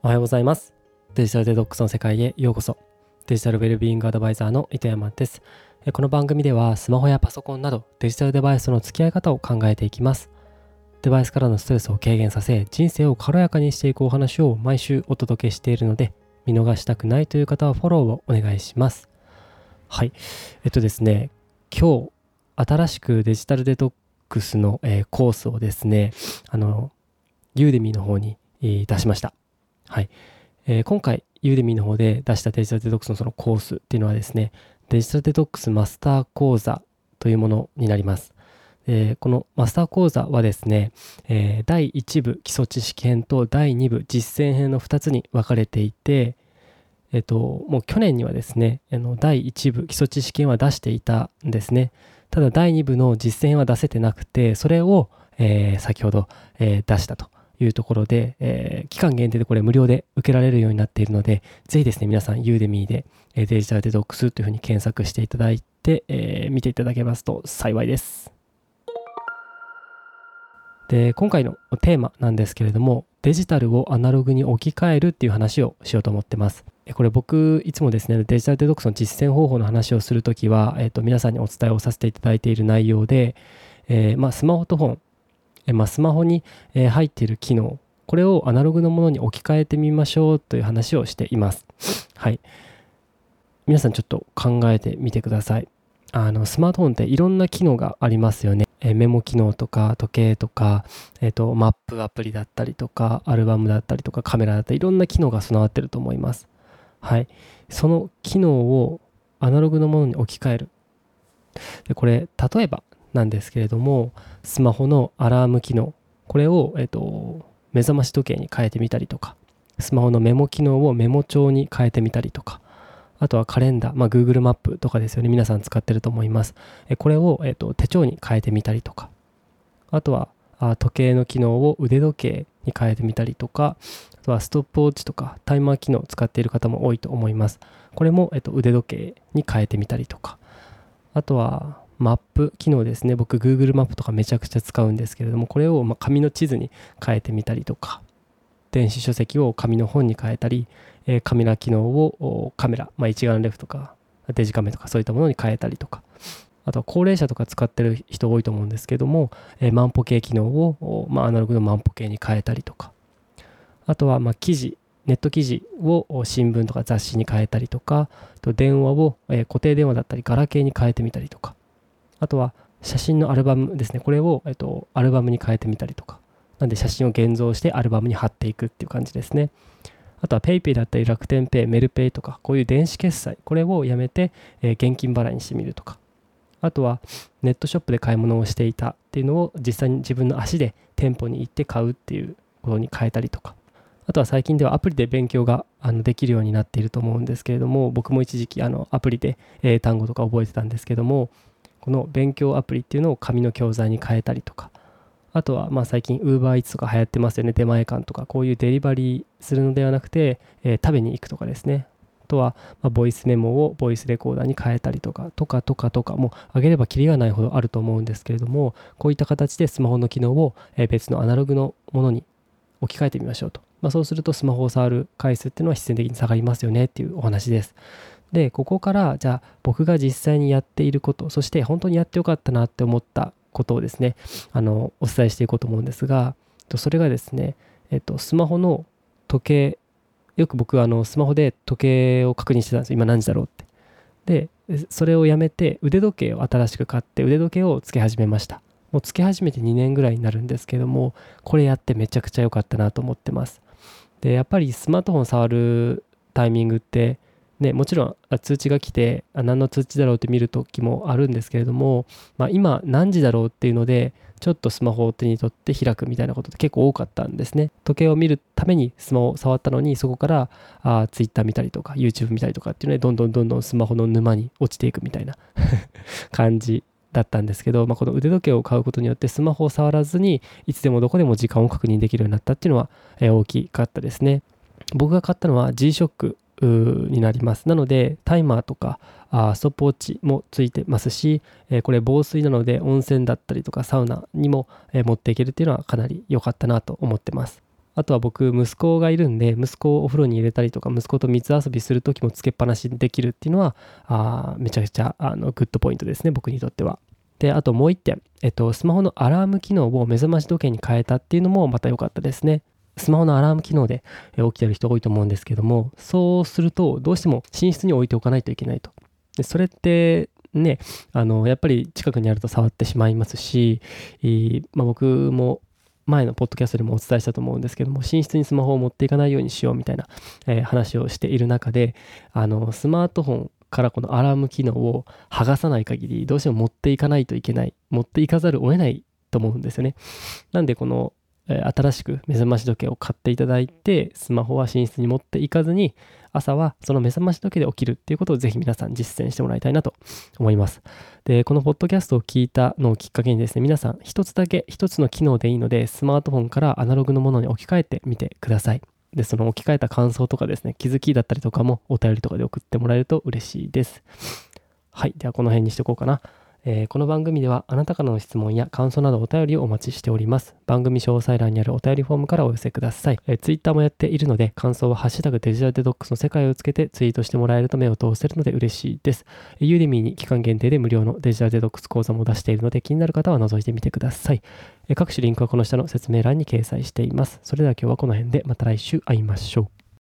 おはようございます。デジタルデトックスの世界へようこそ。デジタルウェルビーイングアドバイザーの糸山です。この番組ではスマホやパソコンなどデジタルデバイスとの付き合い方を考えていきます。デバイスからのストレスを軽減させ人生を軽やかにしていくお話を毎週お届けしているので見逃したくないという方はフォローをお願いします。はい。えっとですね今日新しくデジタルデトックスの、えー、コースをですねあのユーデミーの方に、えー、出しました。はい。えー、今回、ユーデミーの方で出したデジタルデトックスのそのコースっていうのはですね、デジタルデトックスマスター講座というものになります。えー、このマスター講座はですね、えー、第1部基礎知識編と第2部実践編の2つに分かれていて、えっ、と、もう去年にはですね、あの第1部基礎知識編は出していたんですね。ただ第2部の実践編は出せてなくて、それを、えー、先ほど、え出したというところで、えー、期間限定でこれ無料で受けられるようになっているので、ぜひですね、皆さん、ユーデミーで、えデジタルデトックスというふうに検索していただいて、えー、見ていただけますと幸いです。で、今回のテーマなんですけれども、デジタルをアナログに置き換えるっていう話をしようと思ってます。これ僕いつもですねデジタルデトックスの実践方法の話をするときは、えー、と皆さんにお伝えをさせていただいている内容で、えー、まあ、スマホと本えまあ、スマホに、え入っている機能これをアナログのものに置き換えてみましょうという話をしています。はい。皆さんちょっと考えてみてください。あのスマートフォンっていろんな機能がありますよね。えメモ機能とか時計とか、えーと、マップアプリだったりとかアルバムだったりとかカメラだったりいろんな機能が備わってると思います。はい。その機能をアナログのものに置き換える。でこれ例えばなんですけれどもスマホのアラーム機能これを、えっと、目覚まし時計に変えてみたりとかスマホのメモ機能をメモ帳に変えてみたりとかあとはカレンダー、まあ、Google マップとかですよね。皆さん使ってると思います。これを、えっと、手帳に変えてみたりとかあとはあ時計の機能を腕時計に変えてみたりとかあとはストップウォッチとかタイマー機能を使っている方も多いと思います。これも、えっと、腕時計に変えてみたりとかあとはマップ機能ですね。僕 Google マップとかめちゃくちゃ使うんですけれどもこれをま紙の地図に変えてみたりとか電子書籍を紙の本に変えたり、え、カメラ機能をカメラ、まあ、一眼レフとかデジカメとかそういったものに変えたりとか。あとは高齢者とか使ってる人多いと思うんですけども、え、万歩計機能を、まあ、アナログの万歩計に変えたりとか。あとはま記事ネット記事を新聞とか雑誌に変えたりとか。と電話を、固定電話だったりガラケーに変えてみたりとか。あとは写真のアルバムですね。これを、えっと、アルバムに変えてみたりとか。なんで写真を現像してアルバムに貼っていくっていう感じですね。あとは PayPay だったり楽天 Pay、メルペイとか、こういう電子決済、これをやめて、え、現金払いにしてみるとか。あとはネットショップで買い物をしていたっていうのを実際に自分の足で店舗に行って買うっていうことに変えたりとか。あとは最近ではアプリで勉強があのできるようになっていると思うんですけれども、僕も一時期あのアプリで、え、単語とか覚えてたんですけども、この勉強アプリっていうのを紙の教材に変えたりとか。あとはまあ最近 UberEats とか流行ってますよね。出前館とか。こういうデリバリーするのではなくて、えー、食べに行くとかですね。あとは、ま、ボイスメモをボイスレコーダーに変えたりとか。とかとかとか。もう上げればきりがないほどあると思うんですけれどもこういった形でスマホの機能を、別のアナログのものに置き換えてみましょうと、まあ、そうするとスマホを触る回数っていうのは必然的に下がりますよねっていうお話です。でここからじゃあ僕が実際にやっていることそして本当にやってよかったなって思ったことをですねあのお伝えしていこうと思うんですがそれがですね、えっと、スマホの時計よく僕あのスマホで時計を確認してたんですよ。今何時だろうって。でそれをやめて腕時計を新しく買って腕時計をつけ始めました。もうつけ始めて2年ぐらいになるんですけどもこれやってめちゃくちゃ良かったなと思ってます。でやっぱりスマートフォン触るタイミングってね、もちろん通知が来てあ何の通知だろうって見る時もあるんですけれども、まあ、今何時だろうっていうのでちょっとスマホを手に取って開くみたいなことって結構多かったんですね。時計を見るためにスマホを触ったのにそこからあ Twitter 見たりとか YouTube 見たりとかっていうのでどんどんどんどんスマホの沼に落ちていくみたいな 感じだったんですけど、まあ、この腕時計を買うことによってスマホを触らずにいつでもどこでも時間を確認できるようになったっていうのは、え大きかったですね。僕が買ったのは G-SHOCK になります。なので、タイマーとかあストップウォッチもついてますし、えー、これ防水なので温泉だったりとかサウナにも、えー、持っていけるっていうのはかなり良かったなと思ってます。あとは僕息子がいるんで息子をお風呂に入れたりとか息子と水遊びする時もつけっぱなしできるっていうのはあめちゃくちゃあの good point ですね僕にとっては。であともう一点、えっと、スマホのアラーム機能を目覚まし時計に変えたっていうのもまた良かったですね。スマホのアラーム機能で起きてる人多いと思うんですけどもそうするとどうしても寝室に置いておかないといけないと。でそれってねあのやっぱり近くにあると触ってしまいますし、まあ、僕も前のポッドキャストでもお伝えしたと思うんですけども寝室にスマホを持っていかないようにしようみたいな、えー、話をしている中であのスマートフォンからこのアラーム機能を剥がさない限りどうしても持っていかないといけない持っていかざるを得ないと思うんですよねなんでこの新しく目覚まし時計を買っていただいてスマホは寝室に持っていかずに朝はその目覚まし時計で起きるっていうことをぜひ皆さん実践してもらいたいなと思います。でこのポッドキャストを聞いたのをきっかけにですね皆さん一つだけ一つの機能でいいのでスマートフォンからアナログのものに置き換えてみてください。でその置き換えた感想とかですね気づきだったりとかもお便りとかで送ってもらえると嬉しいです。はいではこの辺にしておこうかな。えー、この番組ではあなたからの質問や感想などお便りをお待ちしております。番組詳細欄にあるお便りフォームからお寄せください。えー、Twitter もやっているので感想はハッシュタグデジタルデトックスの世界をつけてツイートしてもらえると目を通せるので嬉しいです。ユーデミーに期間限定で無料のデジタルデトックス講座も出しているので気になる方は覗いてみてください。えー、各種リンクはこの下の説明欄に掲載しています。それでは今日はこの辺でまた来週会いましょう。